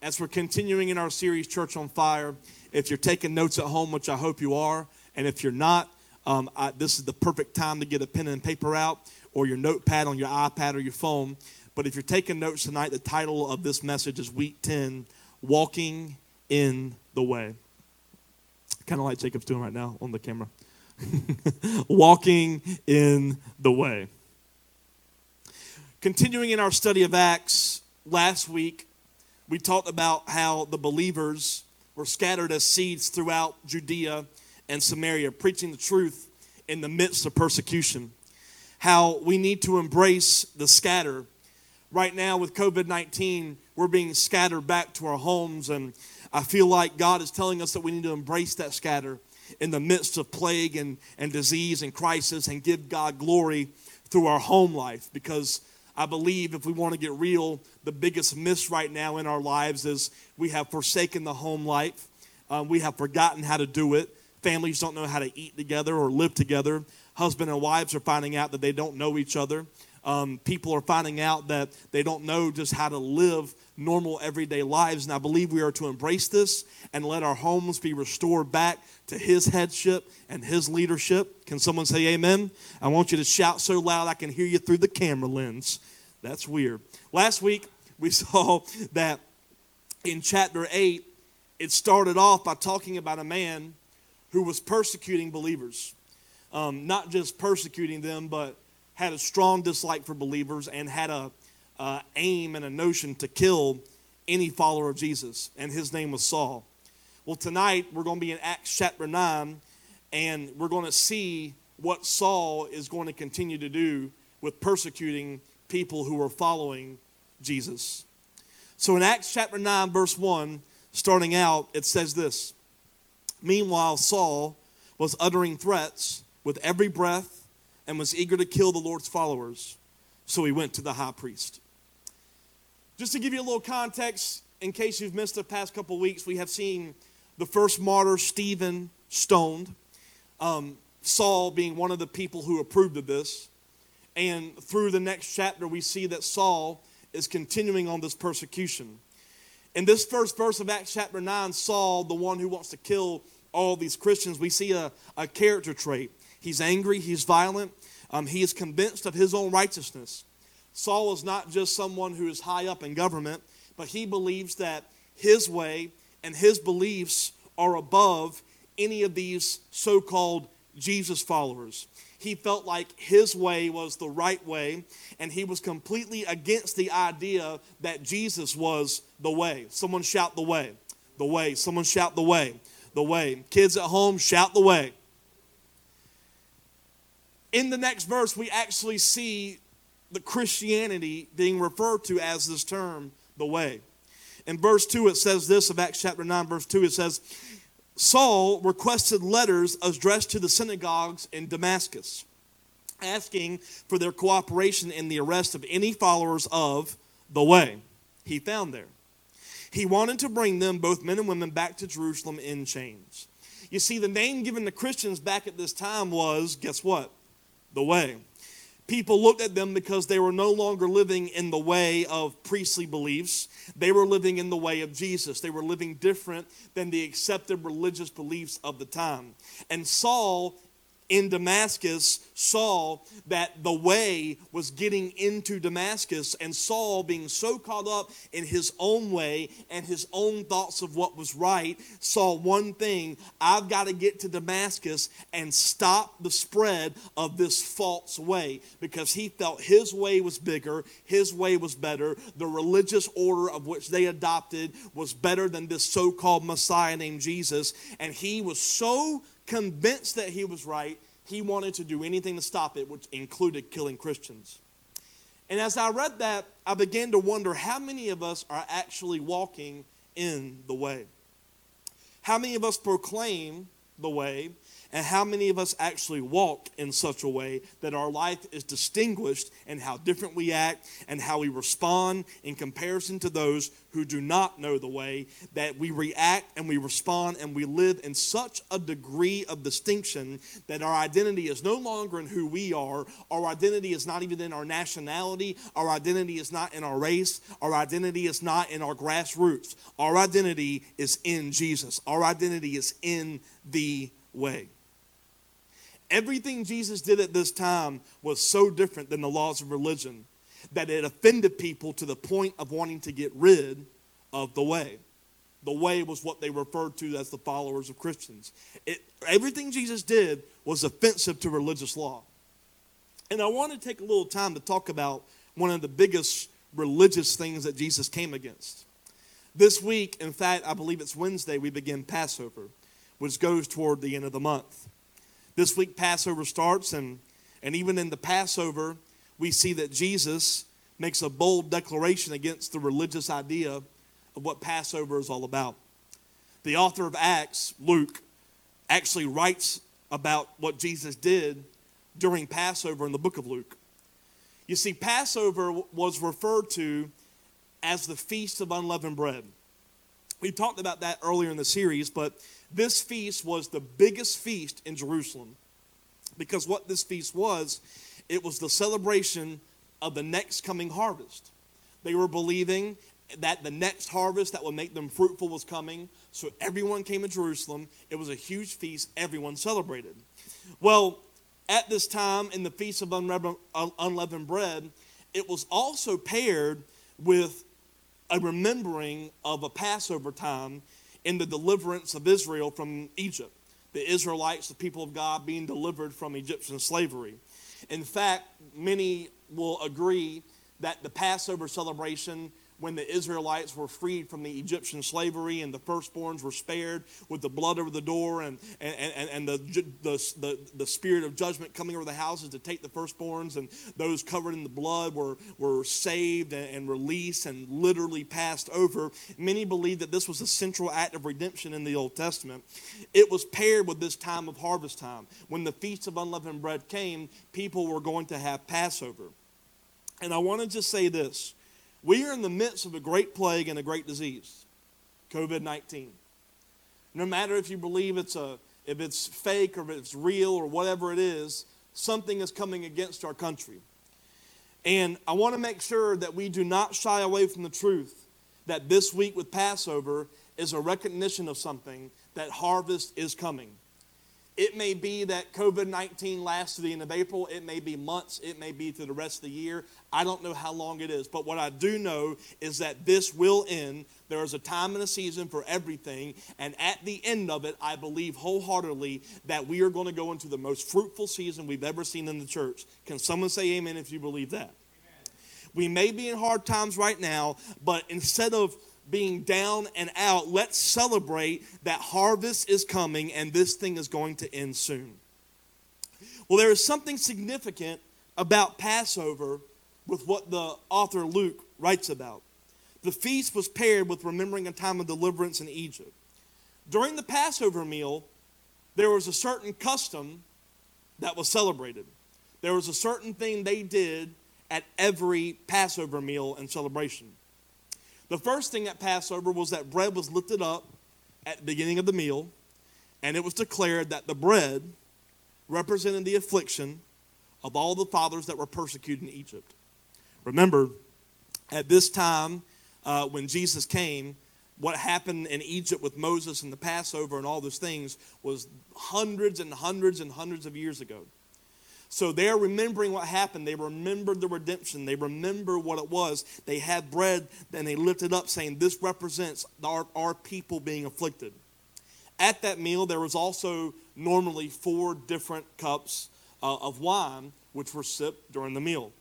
as we're continuing in our series, Church on Fire, if you're taking notes at home, which I hope you are, and if you're not, um, I, this is the perfect time to get a pen and paper out or your notepad on your iPad or your phone. But if you're taking notes tonight, the title of this message is Week 10 Walking in the Way. Kind of like Jacob's doing right now on the camera. Walking in the Way. Continuing in our study of Acts, last week we talked about how the believers were scattered as seeds throughout Judea and Samaria, preaching the truth in the midst of persecution. How we need to embrace the scatter. Right now, with COVID 19, we're being scattered back to our homes, and I feel like God is telling us that we need to embrace that scatter in the midst of plague and, and disease and crisis and give God glory through our home life because I believe if we want to get real, the biggest miss right now in our lives is we have forsaken the home life. Um, we have forgotten how to do it. Families don't know how to eat together or live together. Husband and wives are finding out that they don't know each other. Um, people are finding out that they don't know just how to live normal everyday lives. And I believe we are to embrace this and let our homes be restored back to His headship and His leadership. Can someone say amen? I want you to shout so loud I can hear you through the camera lens. That's weird. Last week, we saw that in chapter 8, it started off by talking about a man who was persecuting believers. Um, not just persecuting them, but had a strong dislike for believers and had a uh, aim and a notion to kill any follower of Jesus. And his name was Saul. Well, tonight we're going to be in Acts chapter 9, and we're going to see what Saul is going to continue to do with persecuting people who are following Jesus. So in Acts chapter 9, verse 1, starting out, it says this Meanwhile, Saul was uttering threats with every breath and was eager to kill the Lord's followers. So he went to the high priest. Just to give you a little context, in case you've missed the past couple weeks, we have seen the first martyr, Stephen, stoned. Um, Saul being one of the people who approved of this. And through the next chapter, we see that Saul is continuing on this persecution. In this first verse of Acts chapter 9, Saul, the one who wants to kill all these Christians, we see a, a character trait. He's angry, he's violent, um, he is convinced of his own righteousness. Saul is not just someone who is high up in government, but he believes that his way and his beliefs are above any of these so called Jesus followers. He felt like his way was the right way, and he was completely against the idea that Jesus was the way. Someone shout the way. The way. Someone shout the way. The way. Kids at home, shout the way in the next verse, we actually see the Christianity being referred to as this term, the way. In verse 2, it says this of Acts chapter 9, verse 2, it says, Saul requested letters addressed to the synagogues in Damascus, asking for their cooperation in the arrest of any followers of the way he found there. He wanted to bring them, both men and women, back to Jerusalem in chains. You see, the name given to Christians back at this time was, guess what? the way. People looked at them because they were no longer living in the way of priestly beliefs. They were living in the way of Jesus. They were living different than the accepted religious beliefs of the time. And Saul in Damascus saw that the way was getting into Damascus, and Saul, being so caught up in his own way and his own thoughts of what was right, saw one thing I've got to get to Damascus and stop the spread of this false way because he felt his way was bigger, his way was better, the religious order of which they adopted was better than this so called Messiah named Jesus, and he was so convinced that he was right, he wanted to do anything to stop it, which included killing Christians. And as I read that, I began to wonder how many of us are actually walking in the way? How many of us proclaim the way? And how many of us actually walk in such a way that our life is distinguished in how different we act and how we respond in comparison to those who do not know the way? That we react and we respond and we live in such a degree of distinction that our identity is no longer in who we are. Our identity is not even in our nationality. Our identity is not in our race. Our identity is not in our grassroots. Our identity is in Jesus. Our identity is in the way. Everything Jesus did at this time was so different than the laws of religion that it offended people to the point of wanting to get rid of the way. The way was what they referred to as the followers of Christians. It, everything Jesus did was offensive to religious law. And I want to take a little time to talk about one of the biggest religious things that Jesus came against. This week, in fact, I believe it's Wednesday, we begin Passover, which goes toward the end of the month. This week, Passover starts, and, and even in the Passover, we see that Jesus makes a bold declaration against the religious idea of what Passover is all about. The author of Acts, Luke, actually writes about what Jesus did during Passover in the book of Luke. You see, Passover was referred to as the Feast of Unleavened Bread. We talked about that earlier in the series, but this feast was the biggest feast in Jerusalem because what this feast was, it was the celebration of the next coming harvest. They were believing that the next harvest that would make them fruitful was coming. So everyone came to Jerusalem. It was a huge feast. Everyone celebrated. Well, at this time in the Feast of Unleavened Bread, it was also paired with a remembering of a Passover time in the deliverance of Israel from Egypt. The Israelites, the people of God, being delivered from Egyptian slavery. In fact, many will agree that the Passover celebration when the Israelites were freed from the Egyptian slavery and the firstborns were spared with the blood over the door and, and, and, and the, the, the, the spirit of judgment coming over the houses to take the firstborns and those covered in the blood were, were saved and, and released and literally passed over. Many believe that this was a central act of redemption in the Old Testament. It was paired with this time of harvest time. When the Feast of Unleavened Bread came, people were going to have Passover. And I want to just say this we are in the midst of a great plague and a great disease, COVID 19. No matter if you believe it's, a, if it's fake or if it's real or whatever it is, something is coming against our country. And I want to make sure that we do not shy away from the truth that this week with Passover is a recognition of something that harvest is coming. It may be that COVID 19 lasts to the end of April. It may be months. It may be through the rest of the year. I don't know how long it is. But what I do know is that this will end. There is a time and a season for everything. And at the end of it, I believe wholeheartedly that we are going to go into the most fruitful season we've ever seen in the church. Can someone say amen if you believe that? We may be in hard times right now, but instead of being down and out, let's celebrate that harvest is coming and this thing is going to end soon. Well, there is something significant about Passover with what the author Luke writes about. The feast was paired with remembering a time of deliverance in Egypt. During the Passover meal, there was a certain custom that was celebrated. There was a certain thing they did at every Passover meal and celebration. The first thing at Passover was that bread was lifted up at the beginning of the meal, and it was declared that the bread represented the affliction of all the fathers that were persecuted in Egypt. Remember, at this time, uh, when Jesus came, what happened in Egypt with Moses and the Passover and all those things was hundreds and hundreds and hundreds of years ago. So they're remembering what happened. They remembered the redemption. They remember what it was. They had bread and they lifted up, saying, This represents our, our people being afflicted. At that meal, there was also normally four different cups uh, of wine, which were sipped during the meal.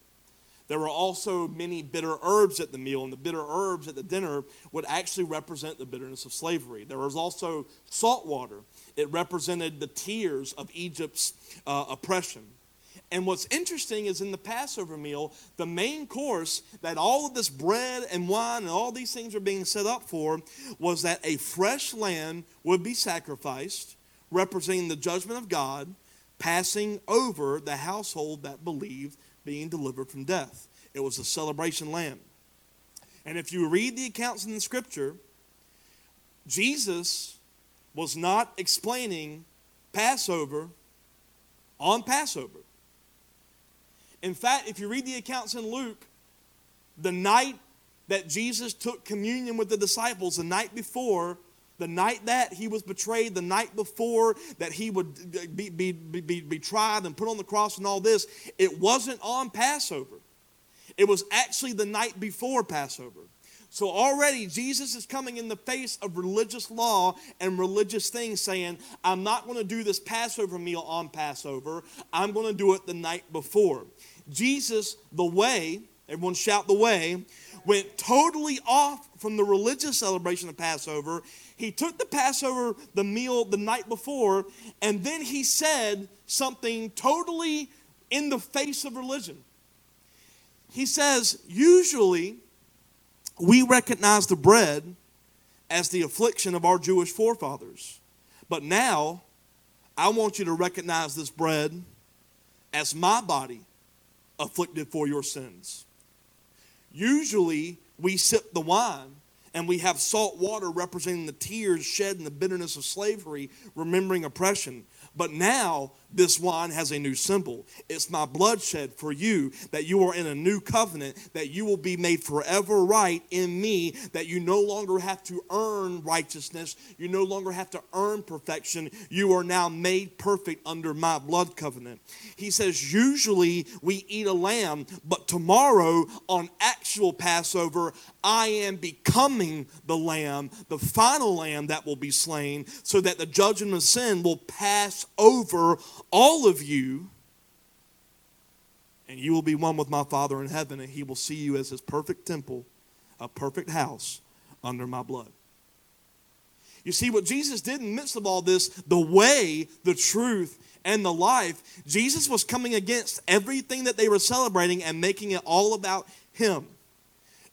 There were also many bitter herbs at the meal, and the bitter herbs at the dinner would actually represent the bitterness of slavery. There was also salt water, it represented the tears of Egypt's uh, oppression. And what's interesting is in the Passover meal, the main course that all of this bread and wine and all these things are being set up for was that a fresh lamb would be sacrificed, representing the judgment of God passing over the household that believed being delivered from death. It was a celebration lamb. And if you read the accounts in the scripture, Jesus was not explaining Passover on Passover. In fact, if you read the accounts in Luke, the night that Jesus took communion with the disciples, the night before, the night that he was betrayed, the night before that he would be, be, be, be, tried and put on the cross and all this, it wasn't on Passover. It was actually the night before Passover. So already Jesus is coming in the face of religious law and religious things saying, I'm not going to do this Passover meal on Passover. I'm going to do it the night before. Jesus, the way, everyone shout the way, went totally off from the religious celebration of Passover. He took the Passover, the meal the night before, and then he said something totally in the face of religion. He says, usually we recognize the bread as the affliction of our Jewish forefathers. But now, I want you to recognize this bread as my body afflicted for your sins. Usually, we sip the wine and we have salt water representing the tears shed in the bitterness of slavery, remembering oppression. But now this wine has a new symbol. It's my bloodshed for you, that you are in a new covenant, that you will be made forever right in me, that you no longer have to earn righteousness, you no longer have to earn perfection. You are now made perfect under my blood covenant. He says, usually we eat a lamb, but tomorrow on actual Passover, I am becoming the lamb, the final lamb that will be slain, so that the judgment of sin will pass over all of you, and you will be one with my Father in heaven, and he will see you as his perfect temple, a perfect house under my blood. You see, what Jesus did in the midst of all this, the way, the truth, and the life, Jesus was coming against everything that they were celebrating and making it all about him.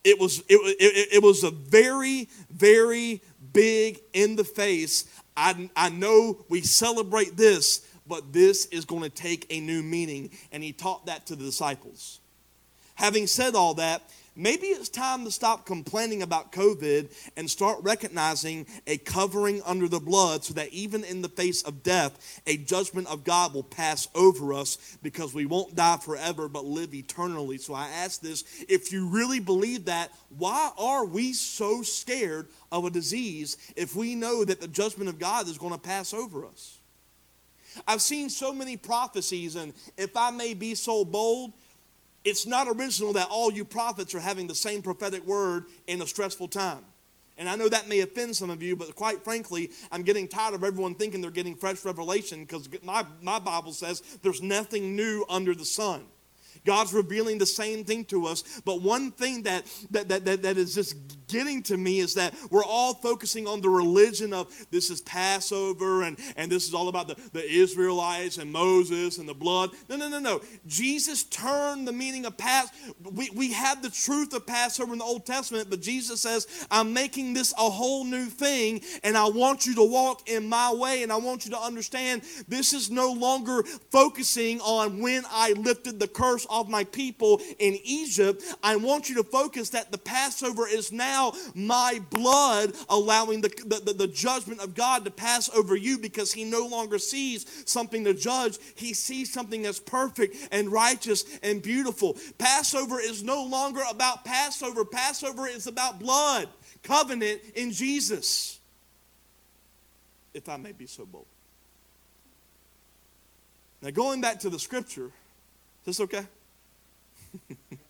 It was, it, it, it was a very, very big in the face. I, I know we celebrate this, but this is going to take a new meaning. And he taught that to the disciples. Having said all that, maybe it's time to stop complaining about COVID and start recognizing a covering under the blood so that even in the face of death, a judgment of God will pass over us because we won't die forever but live eternally. So I ask this if you really believe that, why are we so scared of a disease if we know that the judgment of God is going to pass over us? I've seen so many prophecies, and if I may be so bold, it's not original that all you prophets are having the same prophetic word in a stressful time. And I know that may offend some of you, but quite frankly, I'm getting tired of everyone thinking they're getting fresh revelation because my, my Bible says there's nothing new under the sun. God's revealing the same thing to us. But one thing that, that, that, that, that is just getting to me is that we're all focusing on the religion of this is Passover and, and this is all about the, the Israelites and Moses and the blood. No, no, no, no. Jesus turned the meaning of Pass. We, we have the truth of Passover in the Old Testament, but Jesus says, I'm making this a whole new thing and I want you to walk in my way and I want you to understand this is no longer focusing on when I lifted the curse off my people in Egypt. I want you to focus that the Passover is now my blood allowing the, the, the, judgment of God to pass over you because he no longer sees something to judge. He sees something that's perfect and righteous and beautiful. Passover is no longer about Passover, Passover is about blood, covenant in Jesus. If I may be so bold. Now, going back to the scripture, is this okay?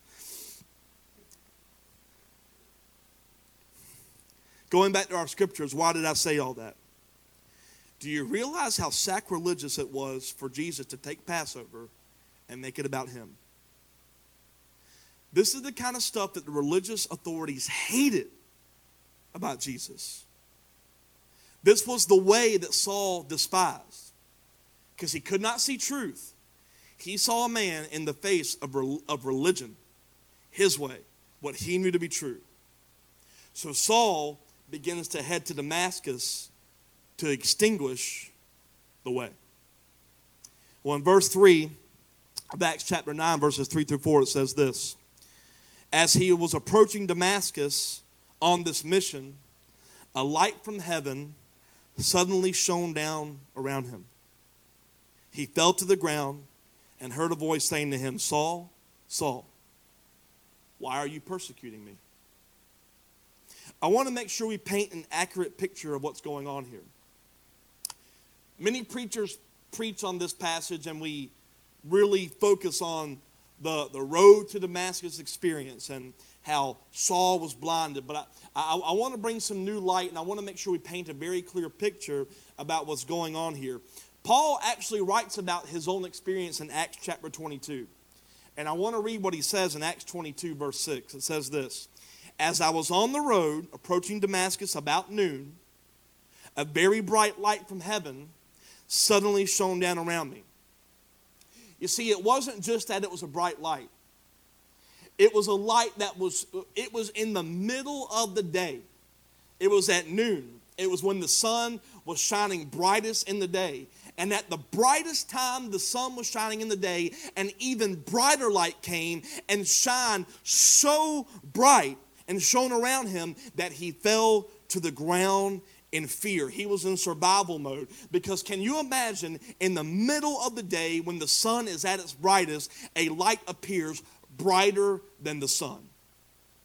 Going back to our scriptures, why did I say all that? Do you realize how sacrilegious it was for Jesus to take Passover and make it about him? This is the kind of stuff that the religious authorities hated about Jesus. This was the way that Saul despised because he could not see truth. He saw a man in the face of, of religion, his way, what he knew to be true. So Saul begins to head to Damascus to extinguish the way. Well, in verse 3 of Acts chapter 9, verses 3 through 4, it says this As he was approaching Damascus on this mission, a light from heaven suddenly shone down around him. He fell to the ground and heard a voice saying to him, Saul, Saul, why are you persecuting me? I want to make sure we paint an accurate picture of what's going on here. Many preachers preach on this passage and we really focus on the, the road to Damascus experience and how Saul was blinded. But I, I, I want to bring some new light and I want to make sure we paint a very clear picture about what's going on here. Paul actually writes about his own experience in Acts chapter 22. And I want to read what he says in Acts 22, verse 6. It says this As I was on the road approaching Damascus about noon, a very bright light from heaven suddenly shone down around me. You see, it wasn't just that it was a bright light. It was a light that was it was in the middle of the day. It was at noon. It was when the sun was shining brightest in the day. And at the brightest time the sun was shining in the day, an even brighter light came and shined so bright and shone around him that he fell to the ground in fear. He was in survival mode. Because can you imagine in the middle of the day when the sun is at its brightest, a light appears brighter than the sun?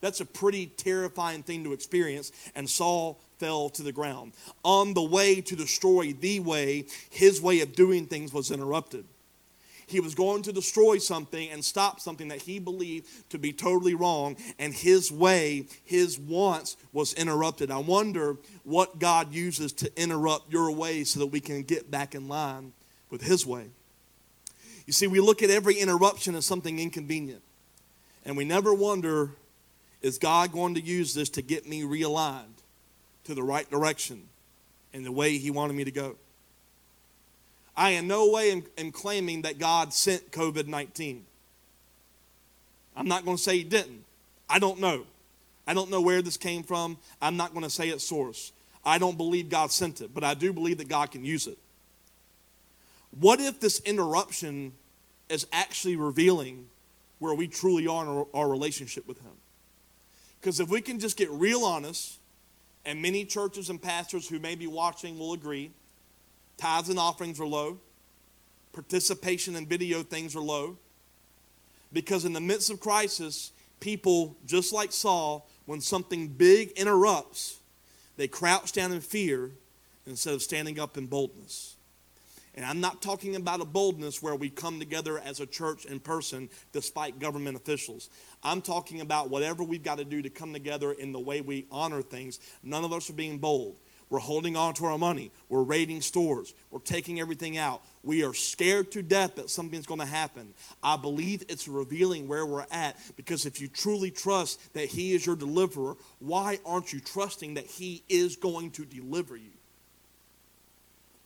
That's a pretty terrifying thing to experience. And Saul fell to the ground. On the way to destroy the way, his way of doing things was interrupted. He was going to destroy something and stop something that he believed to be totally wrong, and his way, his wants, was interrupted. I wonder what God uses to interrupt your way so that we can get back in line with his way. You see, we look at every interruption as something inconvenient, and we never wonder is God going to use this to get me realigned to the right direction and the way He wanted me to go? I in no way am, am claiming that God sent COVID 19. I'm not going to say He didn't. I don't know. I don't know where this came from. I'm not going to say its source. I don't believe God sent it, but I do believe that God can use it. What if this interruption is actually revealing where we truly are in our, our relationship with Him? Because if we can just get real honest, and many churches and pastors who may be watching will agree, Tithes and offerings are low. Participation in video things are low. Because in the midst of crisis, people, just like Saul, when something big interrupts, they crouch down in fear instead of standing up in boldness. And I'm not talking about a boldness where we come together as a church in person despite government officials. I'm talking about whatever we've got to do to come together in the way we honor things. None of us are being bold. We're holding on to our money. We're raiding stores. We're taking everything out. We are scared to death that something's going to happen. I believe it's revealing where we're at because if you truly trust that He is your deliverer, why aren't you trusting that He is going to deliver you?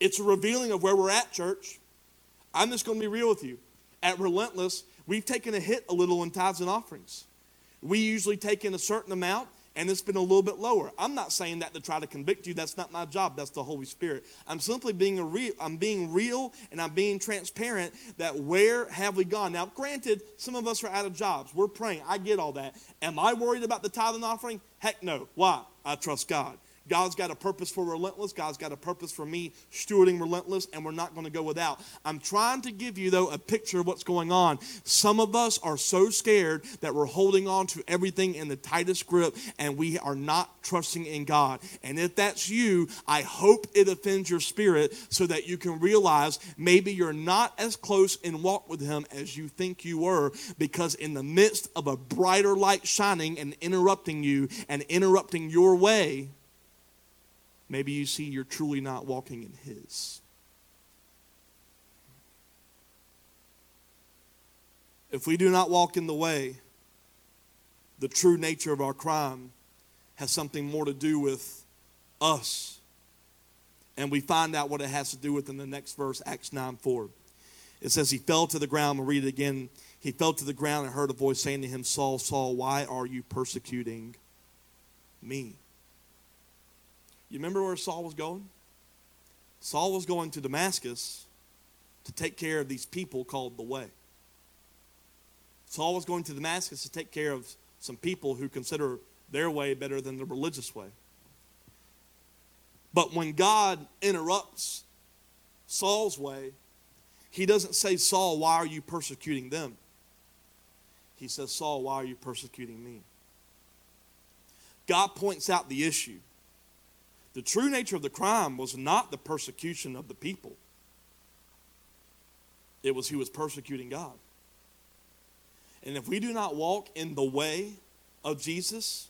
It's a revealing of where we're at, church. I'm just going to be real with you. At Relentless, we've taken a hit a little in tithes and offerings. We usually take in a certain amount and it's been a little bit lower. I'm not saying that to try to convict you. That's not my job. That's the Holy Spirit. I'm simply being a real. I'm being real and I'm being transparent. That where have we gone? Now, granted, some of us are out of jobs. We're praying. I get all that. Am I worried about the tithing offering? Heck no. Why? I trust God. God's got a purpose for relentless. God's got a purpose for me stewarding relentless, and we're not going to go without. I'm trying to give you, though, a picture of what's going on. Some of us are so scared that we're holding on to everything in the tightest grip, and we are not trusting in God. And if that's you, I hope it offends your spirit so that you can realize maybe you're not as close in walk with Him as you think you were, because in the midst of a brighter light shining and interrupting you and interrupting your way, maybe you see you're truly not walking in His. If we do not walk in the way, the true nature of our crime has something more to do with us. And we find out what it has to do with in the next verse, Acts 9 4. It says, He fell to the ground. We'll read it again. He fell to the ground and heard a voice saying to him, Saul, Saul, why are you persecuting me? You remember where Saul was going? Saul was going to Damascus to take care of these people called the Way. Saul was going to Damascus to take care of some people who consider their way better than the religious way. But when God interrupts Saul's way, he doesn't say, Saul, why are you persecuting them? He says, Saul, why are you persecuting me? God points out the issue. The true nature of the crime was not the persecution of the people, it was he was persecuting God. And if we do not walk in the way of Jesus,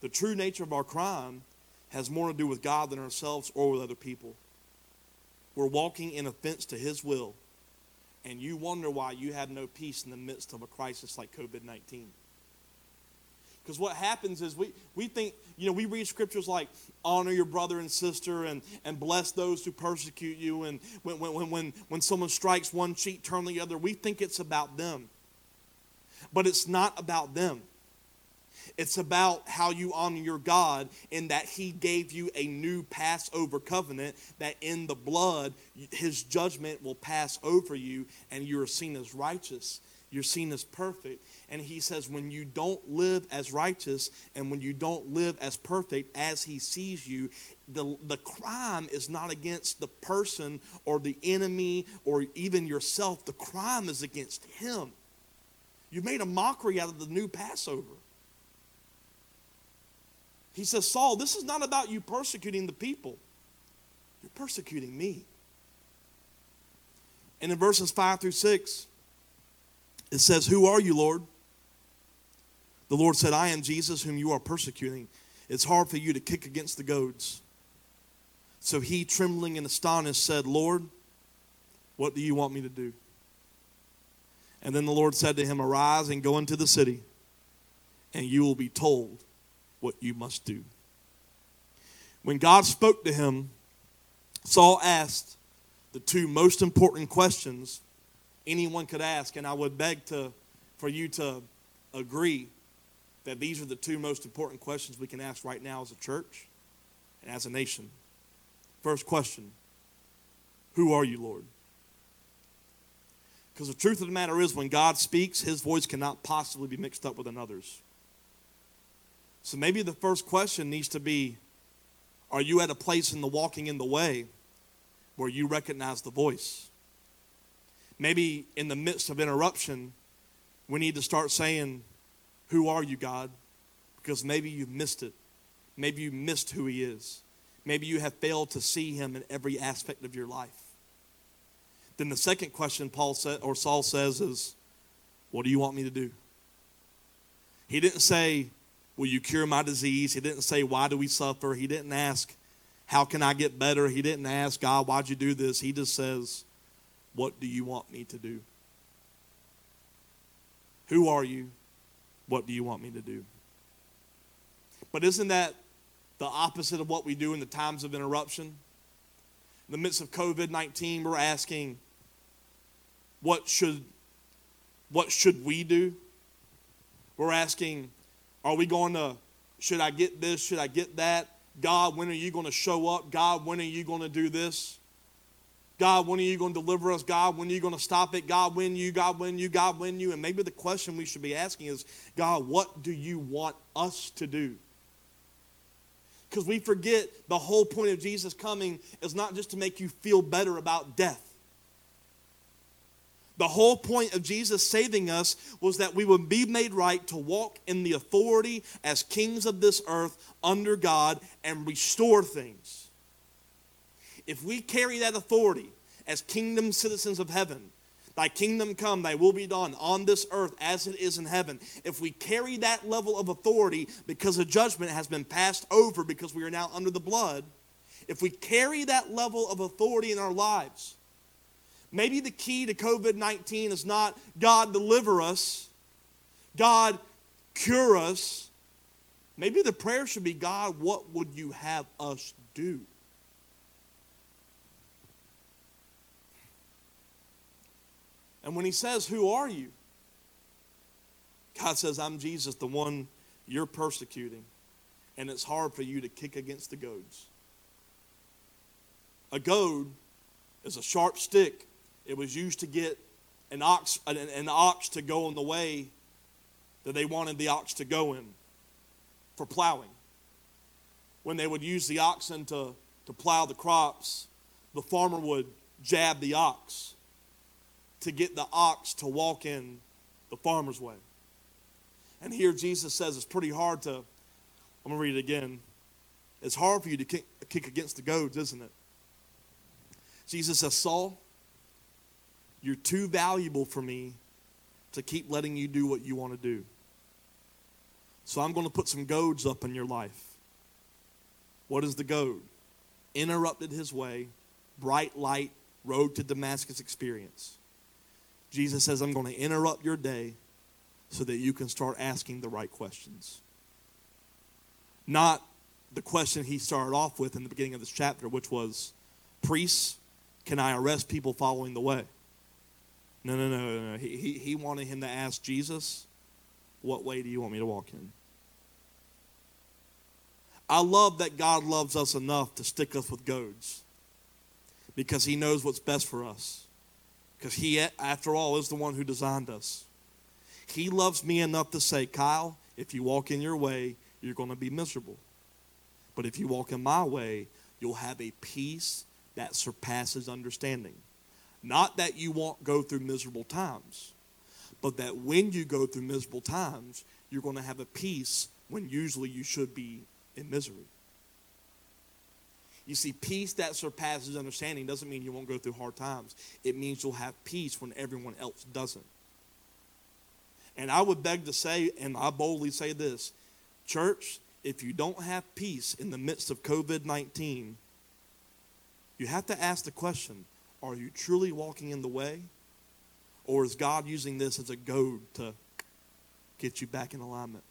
the true nature of our crime has more to do with God than ourselves or with other people. We're walking in offense to His will, and you wonder why you have no peace in the midst of a crisis like COVID 19. Because what happens is we, we think, you know, we read scriptures like honor your brother and sister and, and bless those who persecute you. And when, when, when, when someone strikes one cheek, turn the other. We think it's about them. But it's not about them. It's about how you honor your God in that He gave you a new Passover covenant, that in the blood, His judgment will pass over you, and you are seen as righteous. You're seen as perfect. And He says, when you don't live as righteous and when you don't live as perfect as He sees you, the, the crime is not against the person or the enemy or even yourself. The crime is against Him. You made a mockery out of the new Passover. He says, Saul, this is not about you persecuting the people, you're persecuting me. And in verses 5 through 6, it says, Who are you, Lord? The Lord said, I am Jesus whom you are persecuting. It's hard for you to kick against the goads. So he, trembling and astonished, said, Lord, what do you want me to do? And then the Lord said to him, Arise and go into the city, and you will be told what you must do. When God spoke to him, Saul asked the two most important questions anyone could ask, and I would beg to, for you to agree that these are the two most important questions we can ask right now as a church and as a nation. First question Who are you, Lord? Because the truth of the matter is, when God speaks, his voice cannot possibly be mixed up with another's. So maybe the first question needs to be Are you at a place in the walking in the way where you recognize the voice? Maybe in the midst of interruption, we need to start saying, Who are you, God? Because maybe you've missed it. Maybe you missed who He is. Maybe you have failed to see Him in every aspect of your life. Then the second question Paul said or Saul says is, What do you want me to do? He didn't say, Will you cure my disease? He didn't say, Why do we suffer? He didn't ask, How can I get better? He didn't ask, God, why'd you do this? He just says, What do you want me to do? Who are you? What do you want me to do? But isn't that the opposite of what we do in the times of interruption? In the midst of COVID 19, we're asking, what should, what should we do? We're asking, are we going to, should I get this? Should I get that? God, when are you going to show up? God, when are you going to do this? God, when are you going to deliver us? God, when are you going to stop it? God, when you, God, when you, God, when you. And maybe the question we should be asking is, God, what do you want us to do? Because we forget the whole point of Jesus coming is not just to make you feel better about death. The whole point of Jesus saving us was that we would be made right to walk in the authority as kings of this earth under God and restore things. If we carry that authority as kingdom citizens of heaven, Thy kingdom come, thy will be done on this earth as it is in heaven. If we carry that level of authority because a judgment has been passed over because we are now under the blood, if we carry that level of authority in our lives, maybe the key to COVID 19 is not God deliver us, God cure us. Maybe the prayer should be God, what would you have us do? And when he says, Who are you? God says, I'm Jesus, the one you're persecuting. And it's hard for you to kick against the goads. A goad is a sharp stick. It was used to get an ox, an, an ox to go in the way that they wanted the ox to go in for plowing. When they would use the oxen to, to plow the crops, the farmer would jab the ox to get the ox to walk in the farmer's way. And here Jesus says it's pretty hard to, I'm going to read it again. It's hard for you to kick, kick against the goads, isn't it? Jesus says, Saul, you're too valuable for me to keep letting you do what you want to do. So I'm going to put some goads up in your life. What is the goad? Interrupted his way, bright light, road to Damascus experience. Jesus says, I'm going to interrupt your day so that you can start asking the right questions. Not the question he started off with in the beginning of this chapter, which was, Priests, can I arrest people following the way? No, no, no, no. no. He, he, he wanted him to ask Jesus, What way do you want me to walk in? I love that God loves us enough to stick us with goads because he knows what's best for us. Because he, after all, is the one who designed us. He loves me enough to say, Kyle, if you walk in your way, you're going to be miserable. But if you walk in my way, you'll have a peace that surpasses understanding. Not that you won't go through miserable times, but that when you go through miserable times, you're going to have a peace when usually you should be in misery. You see, peace that surpasses understanding doesn't mean you won't go through hard times. It means you'll have peace when everyone else doesn't. And I would beg to say, and I boldly say this church, if you don't have peace in the midst of COVID 19, you have to ask the question are you truly walking in the way? Or is God using this as a goad to get you back in alignment?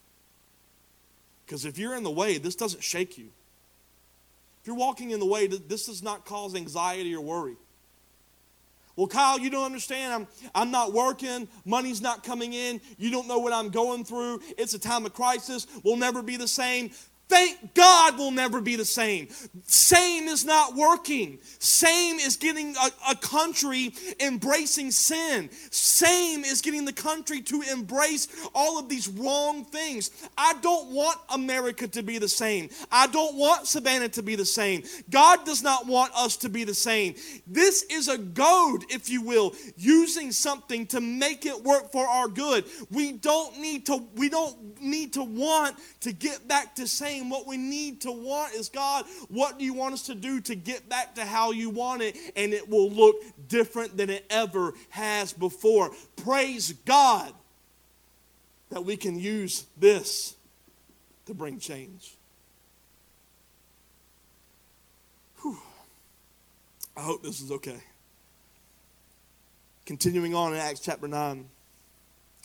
Because if you're in the way, this doesn't shake you. If you're walking in the way, this does not cause anxiety or worry. Well, Kyle, you don't understand. I'm, I'm not working. Money's not coming in. You don't know what I'm going through. It's a time of crisis. We'll never be the same. Thank God we'll never be the same. Same is not working. Same is getting a, a, country embracing sin. Same is getting the country to embrace all of these wrong things. I don't want America to be the same. I don't want Savannah to be the same. God does not want us to be the same. This is a goad, if you will, using something to make it work for our good. We don't need to, we don't need to want to get back to same what we need to want is God, what do you want us to do to get back to how you want it? And it will look different than it ever has before. Praise God that we can use this to bring change. Whew. I hope this is okay. Continuing on in Acts chapter 9,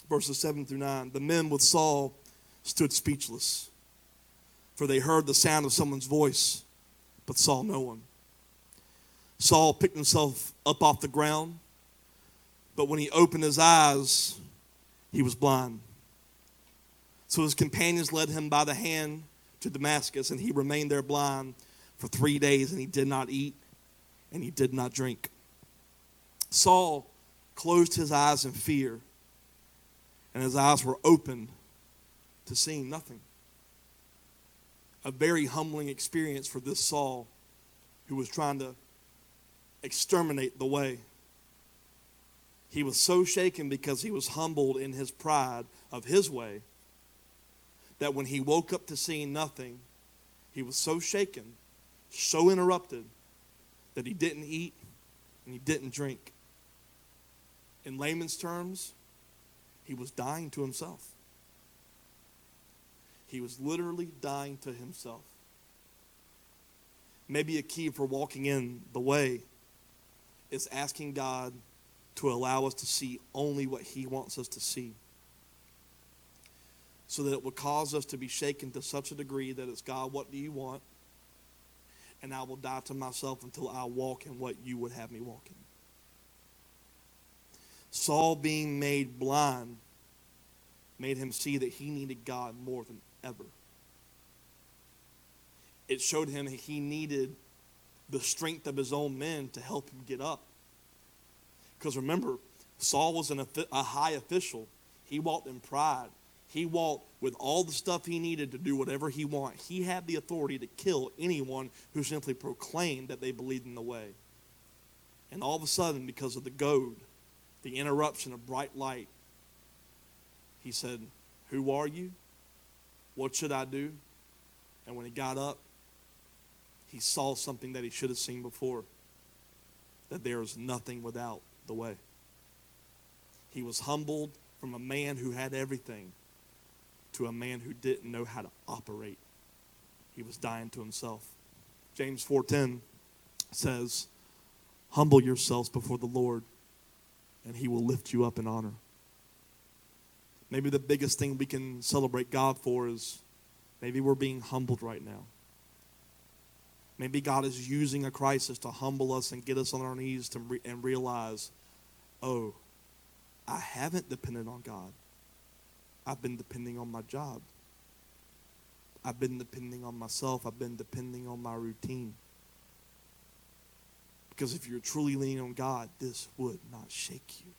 verses 7 through 9, the men with Saul stood speechless for they heard the sound of someone's voice, but saw no one. Saul picked himself up off the ground, but when he opened his eyes, he was blind. So his companions led him by the hand to Damascus, and he remained there blind for three days, and he did not eat and he did not drink. Saul closed his eyes in fear, and his eyes were opened to seeing nothing a very humbling experience for this Saul who was trying to exterminate the way. He was so shaken because he was humbled in his pride of his way that when he woke up to seeing nothing, he was so shaken, so interrupted, that he didn't eat and he didn't drink. In layman's terms, he was dying to himself. He was literally dying to himself. Maybe a key for walking in the way is asking God to allow us to see only what He wants us to see. So that it will cause us to be shaken to such a degree that it's God, what do you want? And I will die to myself until I walk in what you would have me walk in. Saul being made blind made him see that he needed God more than ever. It showed him he needed the strength of his own men to help him get up. Because remember, Saul was an, a high official. He walked in pride. He walked with all the stuff he needed to do whatever he wanted. He had the authority to kill anyone who simply proclaimed that they believed in the way. And all of a sudden, because of the goad, the interruption of bright light, he said, Who are you? What should I do? And when he got up, he saw something that he should have seen before that there is nothing without the way. He was humbled from a man who had everything to a man who didn't know how to operate. He was dying to himself. James 4:10 says, "Humble yourselves before the Lord, and he will lift you up in honor." Maybe the biggest thing we can celebrate God for is maybe we're being humbled right now. Maybe God is using a crisis to humble us and get us on our knees to re- and realize, oh, I haven't depended on God. I've been depending on my job. I've been depending on myself. I've been depending on my routine. Because if you're truly leaning on God, this would not shake you.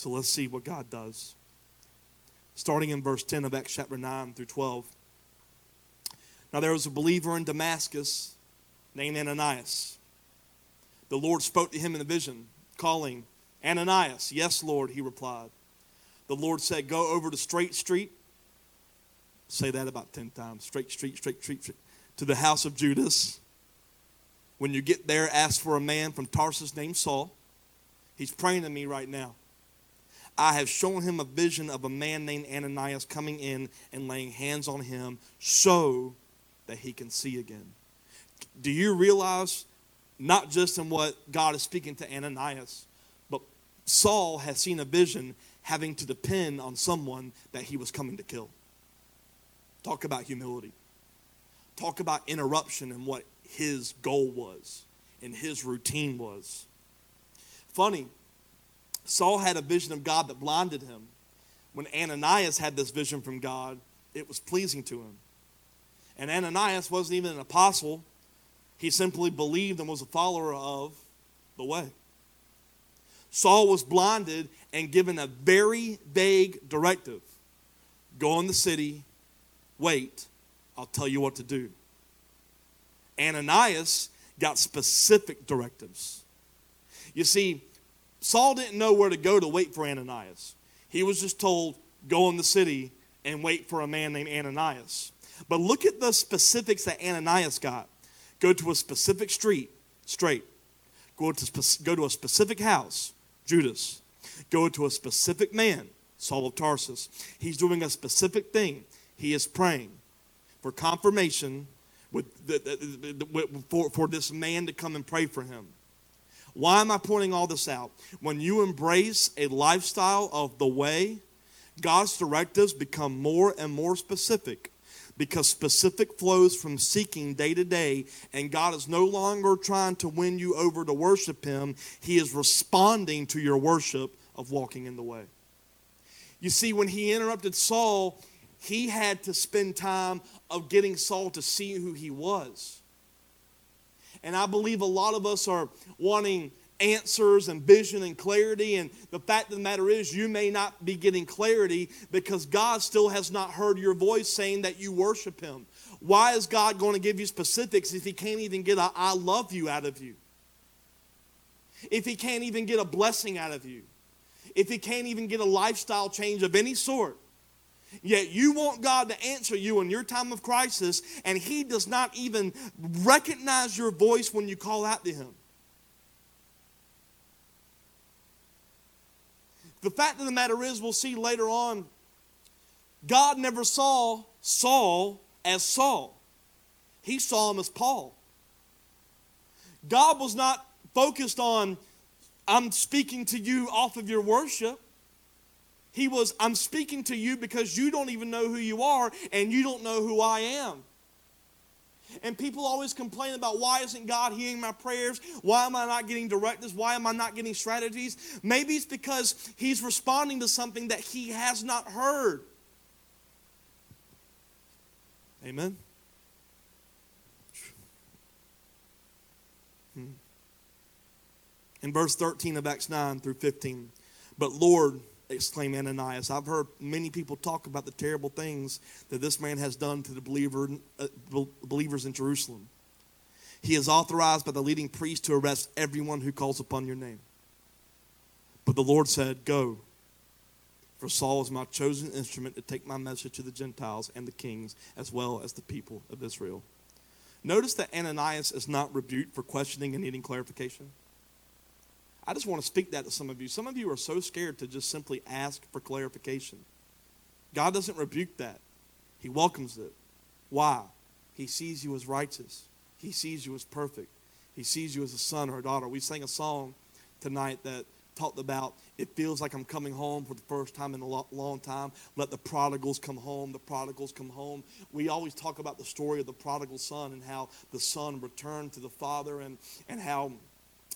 So let's see what God does. Starting in verse 10 of Acts chapter 9 through 12. Now there was a believer in Damascus named Ananias. The Lord spoke to him in a vision, calling, Ananias, yes, Lord, he replied. The Lord said, Go over to Straight Street. Say that about 10 times. Straight Street, Straight Street, to the house of Judas. When you get there, ask for a man from Tarsus named Saul. He's praying to me right now. I have shown him a vision of a man named Ananias coming in and laying hands on him so that he can see again. Do you realize, not just in what God is speaking to Ananias, but Saul has seen a vision having to depend on someone that he was coming to kill? Talk about humility. Talk about interruption and what his goal was and his routine was. Funny, Saul had a vision of God that blinded him. When Ananias had this vision from God, it was pleasing to him. And Ananias wasn't even an apostle, he simply believed and was a follower of the way. Saul was blinded and given a very vague directive go in the city, wait, I'll tell you what to do. Ananias got specific directives. You see, Saul didn't know where to go to wait for Ananias. He was just told, go in the city and wait for a man named Ananias. But look at the specifics that Ananias got. Go to a specific street, straight. Go to, go to a specific house, Judas. Go to a specific man, Saul of Tarsus. He's doing a specific thing. He is praying for confirmation with the, the, the, for, for this man to come and pray for him. Why am I pointing all this out? When you embrace a lifestyle of the way, God's directives become more and more specific because specific flows from seeking day to day, and God is no longer trying to win you over to worship Him. He is responding to your worship of walking in the way. You see, when He interrupted Saul, he had to spend time of getting Saul to see who he was. And I believe a lot of us are wanting answers and vision and clarity. And the fact of the matter is, you may not be getting clarity because God still has not heard your voice saying that you worship Him. Why is God going to give you specifics if He can't even get a I love you out of you? If He can't even get a blessing out of you? If He can't even get a lifestyle change of any sort? Yet you want God to answer you in your time of crisis, and He does not even recognize your voice when you call out to Him. The fact of the matter is, we'll see later on, God never saw Saul as Saul, He saw him as Paul. God was not focused on, I'm speaking to you off of your worship. He was, I'm speaking to you because you don't even know who you are and you don't know who I am. And people always complain about why isn't God hearing my prayers? Why am I not getting directives? Why am I not getting strategies? Maybe it's because he's responding to something that he has not heard. Amen. Hmm. In verse 13 of Acts 9 through 15, but Lord, exclaimed Ananias, I've heard many people talk about the terrible things that this man has done to the believer, uh, believers in Jerusalem. He is authorized by the leading priest to arrest everyone who calls upon your name. But the Lord said, Go, for Saul is my chosen instrument to take my message to the Gentiles and the kings, as well as the people of Israel. Notice that Ananias is not rebuked for questioning and needing clarification. I just want to speak that to some of you. Some of you are so scared to just simply ask for clarification. God doesn't rebuke that, He welcomes it. Why? He sees you as righteous, He sees you as perfect, He sees you as a son or a daughter. We sang a song tonight that talked about it feels like I'm coming home for the first time in a long time. Let the prodigals come home. The prodigals come home. We always talk about the story of the prodigal son and how the son returned to the father and, and how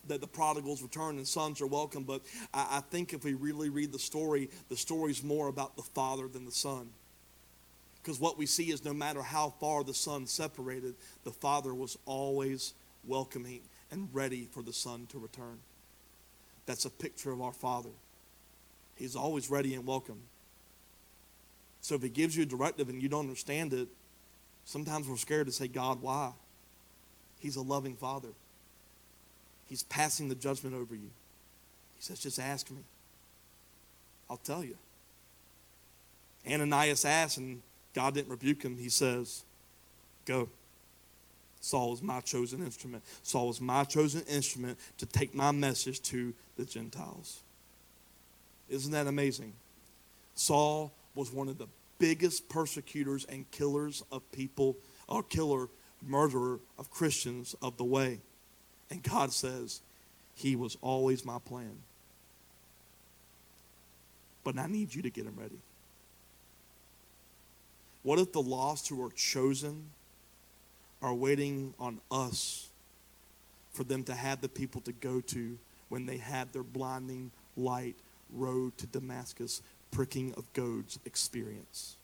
that the prodigals return and sons are welcome. But I, I think if we really read the story, the story is more about the father than the son. Because what we see is no matter how far the son separated, the father was always welcoming and ready for the son to return. That's a picture of our Father. He's always ready and welcome. So if He gives you a directive and you don't understand it, sometimes we're scared to say, God, why? He's a loving Father. He's passing the judgment over you. He says, just ask me. I'll tell you. Ananias asked, and God didn't rebuke him. He says, Go. Saul is my chosen instrument. Saul is my chosen instrument to take my message to the Gentiles. Isn't that amazing? Saul was one of the biggest persecutors and killers of people, or killer, murderer of Christians of the way. And God says, He was always my plan. But I need you to get him ready. What if the lost who are chosen are waiting on us for them to have the people to go to when they have their blinding light road to Damascus pricking of goads experience.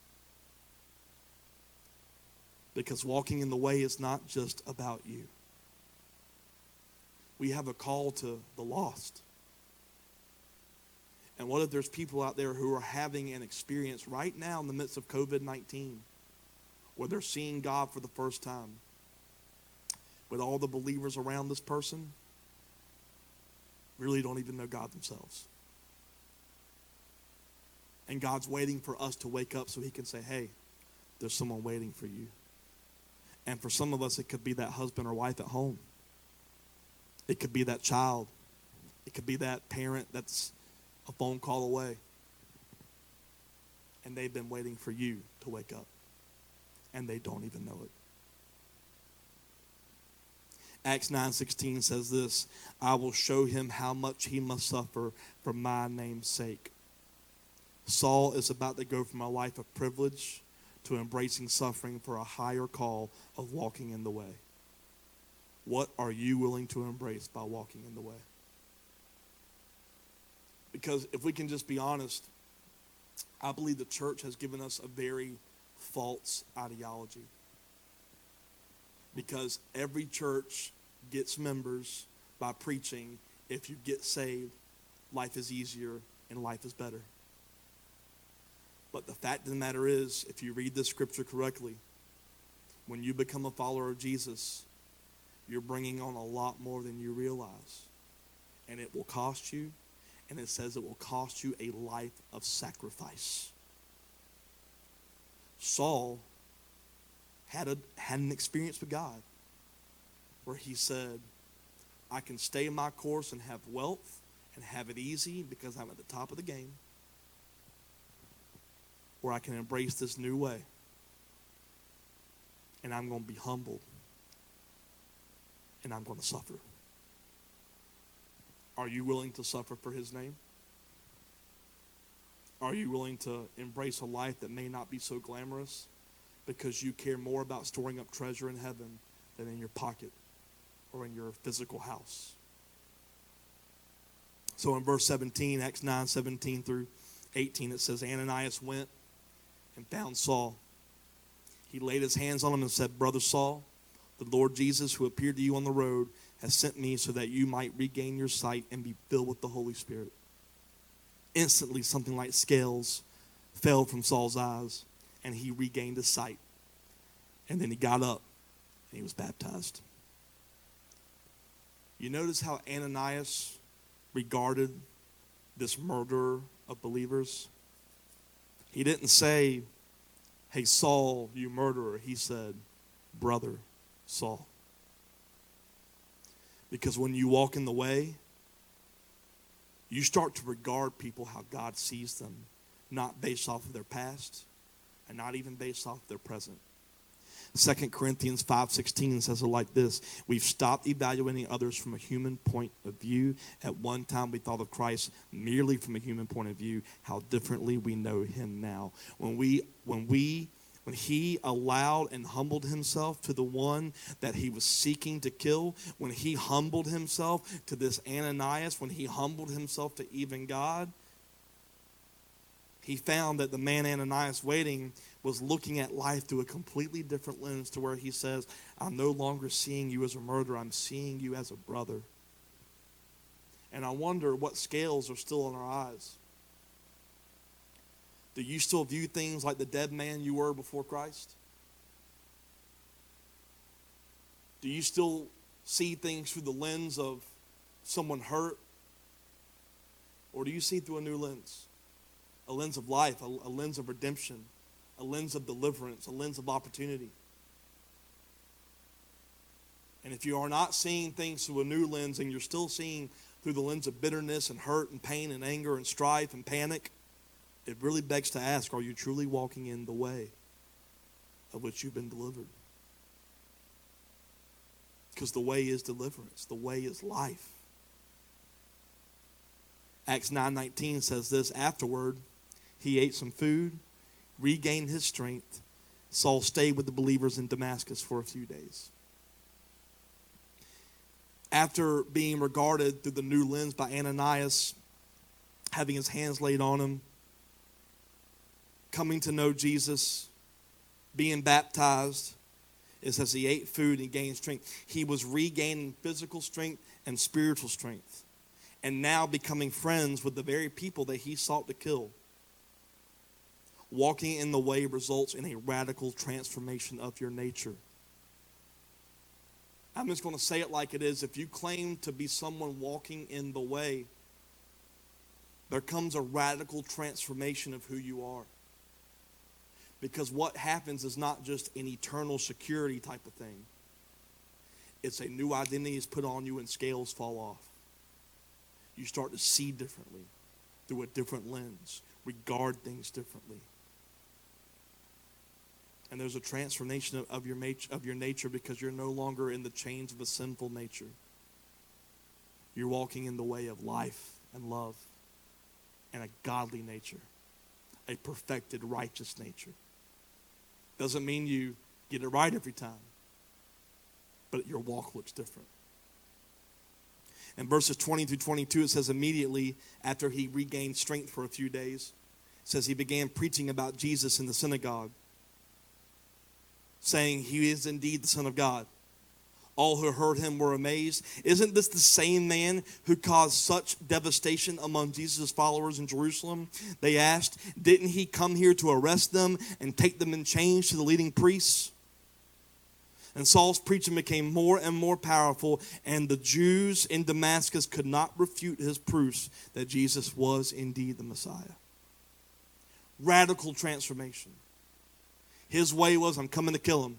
Because walking in the way is not just about you. We have a call to the lost. And what if there's people out there who are having an experience right now in the midst of COVID 19 where they're seeing God for the first time? with all the believers around this person really don't even know God themselves. And God's waiting for us to wake up so He can say, hey, there's someone waiting for you. And for some of us, it could be that husband or wife at home, it could be that child, it could be that parent that's a phone call away. And they've been waiting for you to wake up, and they don't even know it. Acts 9:16 says this, I will show him how much he must suffer for my name's sake. Saul is about to go from a life of privilege to embracing suffering for a higher call of walking in the way. What are you willing to embrace by walking in the way? Because if we can just be honest, I believe the church has given us a very false ideology because every church gets members by preaching if you get saved, life is easier and life is better. But the fact of the matter is, if you read the scripture correctly, when you become a follower of Jesus, you're bringing on a lot more than you realize. And it will cost you, and it says it will cost you a life of sacrifice. Saul had, a, had an experience with God where he said, I can stay in my course and have wealth and have it easy because I'm at the top of the game, or I can embrace this new way and I'm going to be humbled and I'm going to suffer. Are you willing to suffer for his name? Are you willing to embrace a life that may not be so glamorous? because you care more about storing up treasure in heaven than in your pocket or in your physical house. So in verse 17, Acts 9 17 through 18, it says, Ananias went and found Saul. He laid his hands on him and said, Brother Saul, the Lord Jesus, who appeared to you on the road, has sent me so that you might regain your sight and be filled with the Holy Spirit. Instantly, something like scales fell from Saul's eyes, and he regained his sight. And then he got up and he was baptized. You notice how Ananias regarded this murderer of believers? He didn't say, Hey, Saul, you murderer. He said, Brother Saul. Because when you walk in the way, you start to regard people how God sees them, not based off of their past and not even based off of their present. 2 Corinthians 5:16 says it like this, we've stopped evaluating others from a human point of view. At one time we thought of Christ merely from a human point of view, how differently we know him now. When we when we when he allowed and humbled himself to the one that he was seeking to kill, when he humbled himself to this Ananias, when he humbled himself to even God, he found that the man Ananias waiting was looking at life through a completely different lens to where he says, I'm no longer seeing you as a murderer, I'm seeing you as a brother. And I wonder what scales are still in our eyes. Do you still view things like the dead man you were before Christ? Do you still see things through the lens of someone hurt? Or do you see through a new lens? A lens of life, a, a lens of redemption, a lens of deliverance, a lens of opportunity. And if you are not seeing things through a new lens and you're still seeing through the lens of bitterness and hurt and pain and anger and strife and panic, it really begs to ask are you truly walking in the way of which you've been delivered? Because the way is deliverance, the way is life. Acts 9:19 says this afterward he ate some food regained his strength, Saul stayed with the believers in Damascus for a few days. After being regarded through the new lens by Ananias, having his hands laid on him, coming to know Jesus, being baptized, it says he ate food and gained strength. He was regaining physical strength and spiritual strength, and now becoming friends with the very people that he sought to kill. Walking in the way results in a radical transformation of your nature. I'm just going to say it like it is. If you claim to be someone walking in the way, there comes a radical transformation of who you are. Because what happens is not just an eternal security type of thing, it's a new identity is put on you and scales fall off. You start to see differently through a different lens, regard things differently and there's a transformation of, of, your, of your nature because you're no longer in the chains of a sinful nature. You're walking in the way of life and love and a godly nature, a perfected, righteous nature. Doesn't mean you get it right every time, but your walk looks different. In verses 20 through 22, it says, immediately after he regained strength for a few days, says he began preaching about Jesus in the synagogue saying he is indeed the Son of God. All who heard him were amazed. Isn't this the same man who caused such devastation among Jesus' followers in Jerusalem? They asked, Didn't he come here to arrest them and take them in chains to the leading priests? And Saul's preaching became more and more powerful, and the Jews in Damascus could not refute his proofs that Jesus was indeed the Messiah. Radical transformation. His way was, I'm coming to kill him.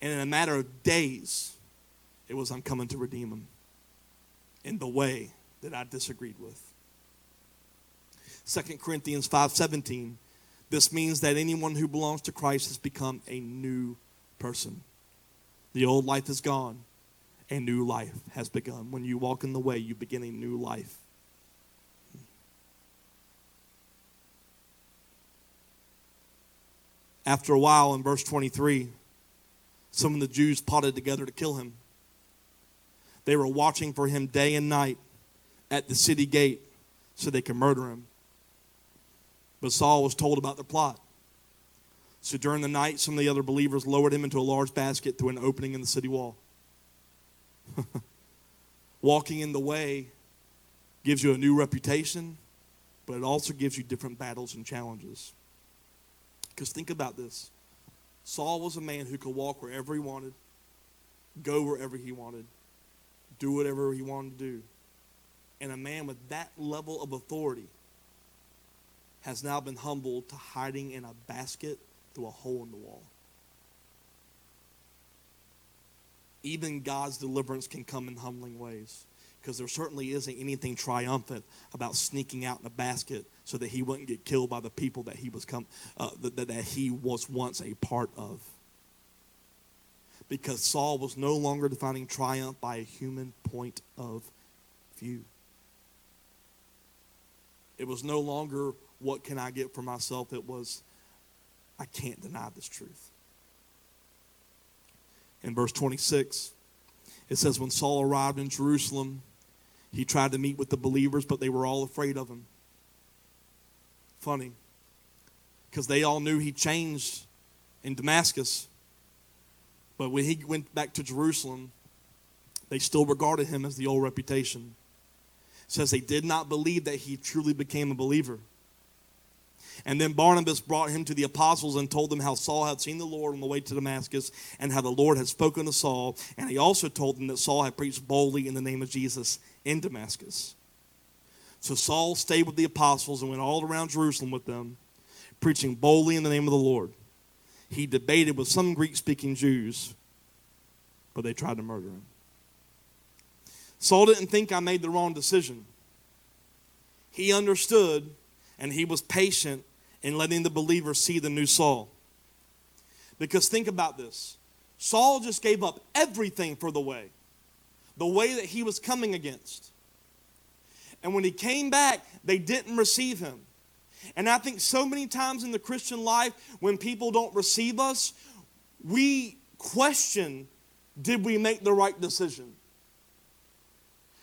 And in a matter of days, it was, I'm coming to redeem him in the way that I disagreed with. 2 Corinthians 5:17 this means that anyone who belongs to Christ has become a new person. The old life is gone, a new life has begun. When you walk in the way, you begin a new life. After a while, in verse 23, some of the Jews plotted together to kill him. They were watching for him day and night at the city gate so they could murder him. But Saul was told about the plot. So during the night, some of the other believers lowered him into a large basket through an opening in the city wall. Walking in the way gives you a new reputation, but it also gives you different battles and challenges. Because think about this Saul was a man who could walk wherever he wanted, go wherever he wanted, do whatever he wanted to do. And a man with that level of authority has now been humbled to hiding in a basket through a hole in the wall. Even God's deliverance can come in humbling ways because there certainly isn't anything triumphant about sneaking out in a basket so that he wouldn't get killed by the people that he was come uh, that, that he was once a part of because Saul was no longer defining triumph by a human point of view. It was no longer what can I get for myself, it was I can't deny this truth. In verse 26, it says, When Saul arrived in Jerusalem, he tried to meet with the believers, but they were all afraid of him. Funny, because they all knew he changed in Damascus. But when he went back to Jerusalem, they still regarded him as the old reputation. It says they did not believe that he truly became a believer. And then Barnabas brought him to the apostles and told them how Saul had seen the Lord on the way to Damascus and how the Lord had spoken to Saul. And he also told them that Saul had preached boldly in the name of Jesus in Damascus. So Saul stayed with the apostles and went all around Jerusalem with them, preaching boldly in the name of the Lord. He debated with some Greek speaking Jews, but they tried to murder him. Saul didn't think I made the wrong decision. He understood and he was patient in letting the believer see the new Saul. Because think about this Saul just gave up everything for the way, the way that he was coming against. And when he came back, they didn't receive him. And I think so many times in the Christian life, when people don't receive us, we question did we make the right decision?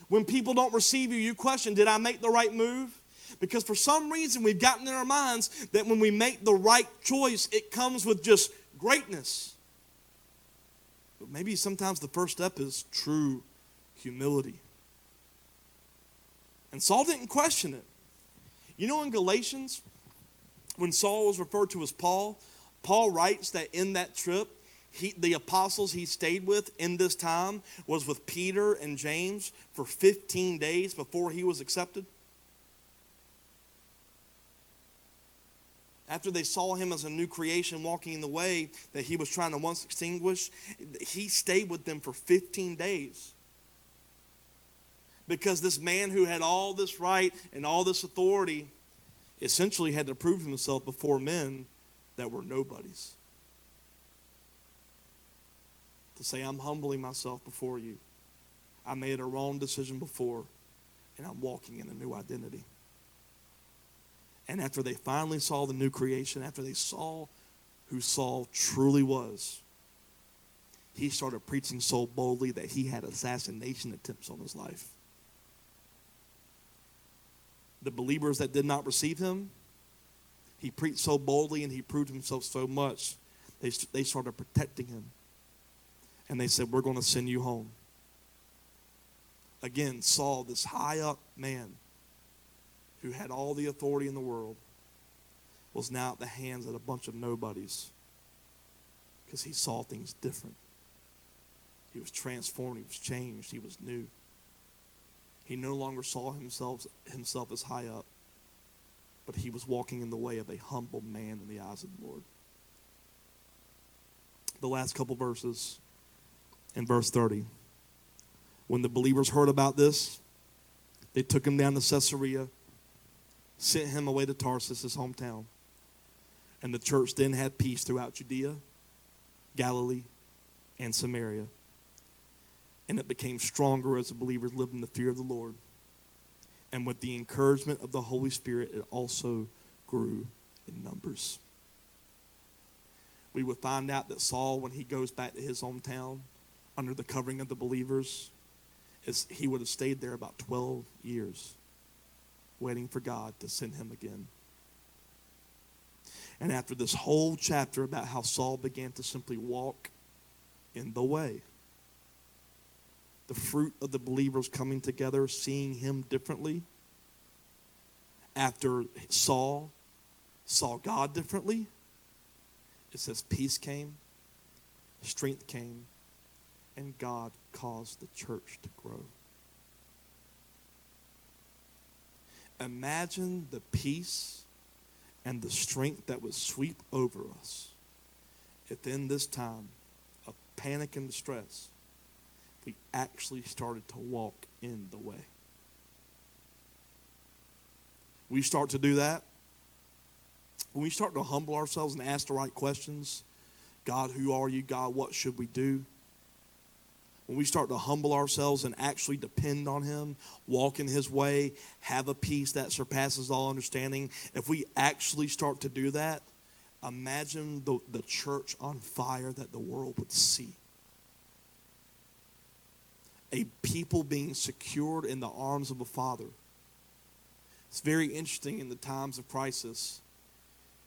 When people don't receive you, you question did I make the right move? Because for some reason, we've gotten in our minds that when we make the right choice, it comes with just greatness. But maybe sometimes the first step is true humility. And Saul didn't question it. You know, in Galatians, when Saul was referred to as Paul, Paul writes that in that trip, he, the apostles he stayed with in this time was with Peter and James for 15 days before he was accepted. after they saw him as a new creation walking in the way that he was trying to once extinguish, he stayed with them for 15 days. Because this man who had all this right and all this authority essentially had to prove himself before men that were nobodies. To say, I'm humbling myself before you. I made a wrong decision before, and I'm walking in a new identity. And after they finally saw the new creation, after they saw who Saul truly was, he started preaching so boldly that he had assassination attempts on his life. The believers that did not receive him, he preached so boldly and he proved himself so much, they, they started protecting him. And they said, We're going to send you home. Again, Saul, this high up man, who had all the authority in the world, was now at the hands of a bunch of nobodies because he saw things different. He was transformed, he was changed, he was new. He no longer saw himself, himself as high up, but he was walking in the way of a humble man in the eyes of the Lord. The last couple verses in verse 30. When the believers heard about this, they took him down to Caesarea sent him away to Tarsus, his hometown. And the church then had peace throughout Judea, Galilee, and Samaria. And it became stronger as the believers lived in the fear of the Lord. And with the encouragement of the Holy Spirit, it also grew in numbers. We would find out that Saul, when he goes back to his hometown under the covering of the believers, is he would have stayed there about 12 years waiting for God to send him again. And after this whole chapter about how Saul began to simply walk in the way, the fruit of the believers coming together, seeing him differently. After Saul saw God differently, it says peace came, strength came, and God caused the church to grow. Imagine the peace and the strength that would sweep over us if in this time of panic and distress, we actually started to walk in the way. We start to do that. When we start to humble ourselves and ask the right questions God, who are you? God, what should we do? When we start to humble ourselves and actually depend on Him, walk in His way, have a peace that surpasses all understanding, if we actually start to do that, imagine the, the church on fire that the world would see. A people being secured in the arms of a father. It's very interesting in the times of crisis.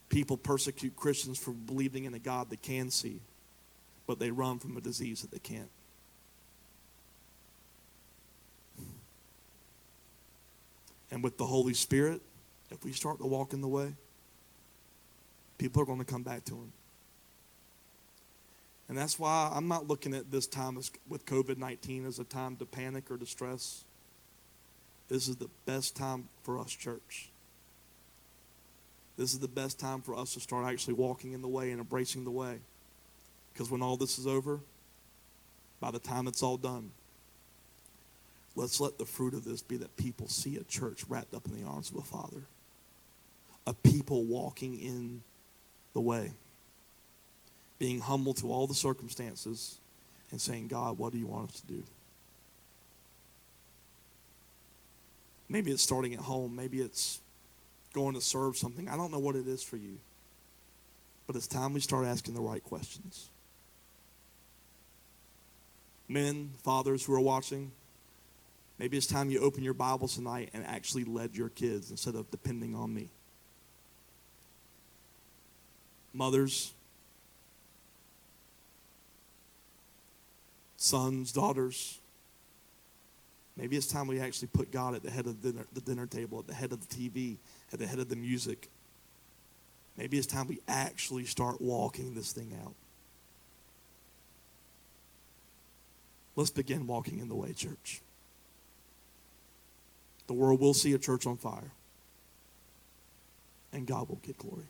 People persecute Christians for believing in a God they can see, but they run from a disease that they can't. And with the Holy Spirit, if we start to walk in the way, people are going to come back to Him. And that's why I'm not looking at this time as, with COVID 19 as a time to panic or distress. This is the best time for us, church. This is the best time for us to start actually walking in the way and embracing the way. Because when all this is over, by the time it's all done, let's let the fruit of this be that people see a church wrapped up in the arms of a father, a people walking in the way, being humble to all the circumstances, and saying, God, what do you want us to do? Maybe it's starting at home. Maybe it's going to serve something. I don't know what it is for you. But it's time we start asking the right questions. Men, fathers who are watching, maybe it's time you open your Bibles tonight and actually led your kids instead of depending on me. Mothers, sons, daughters, Maybe it's time we actually put God at the head of the dinner, the dinner table, at the head of the TV, at the head of the music. Maybe it's time we actually start walking this thing out. Let's begin walking in the way, church. The world will see a church on fire, and God will get glory.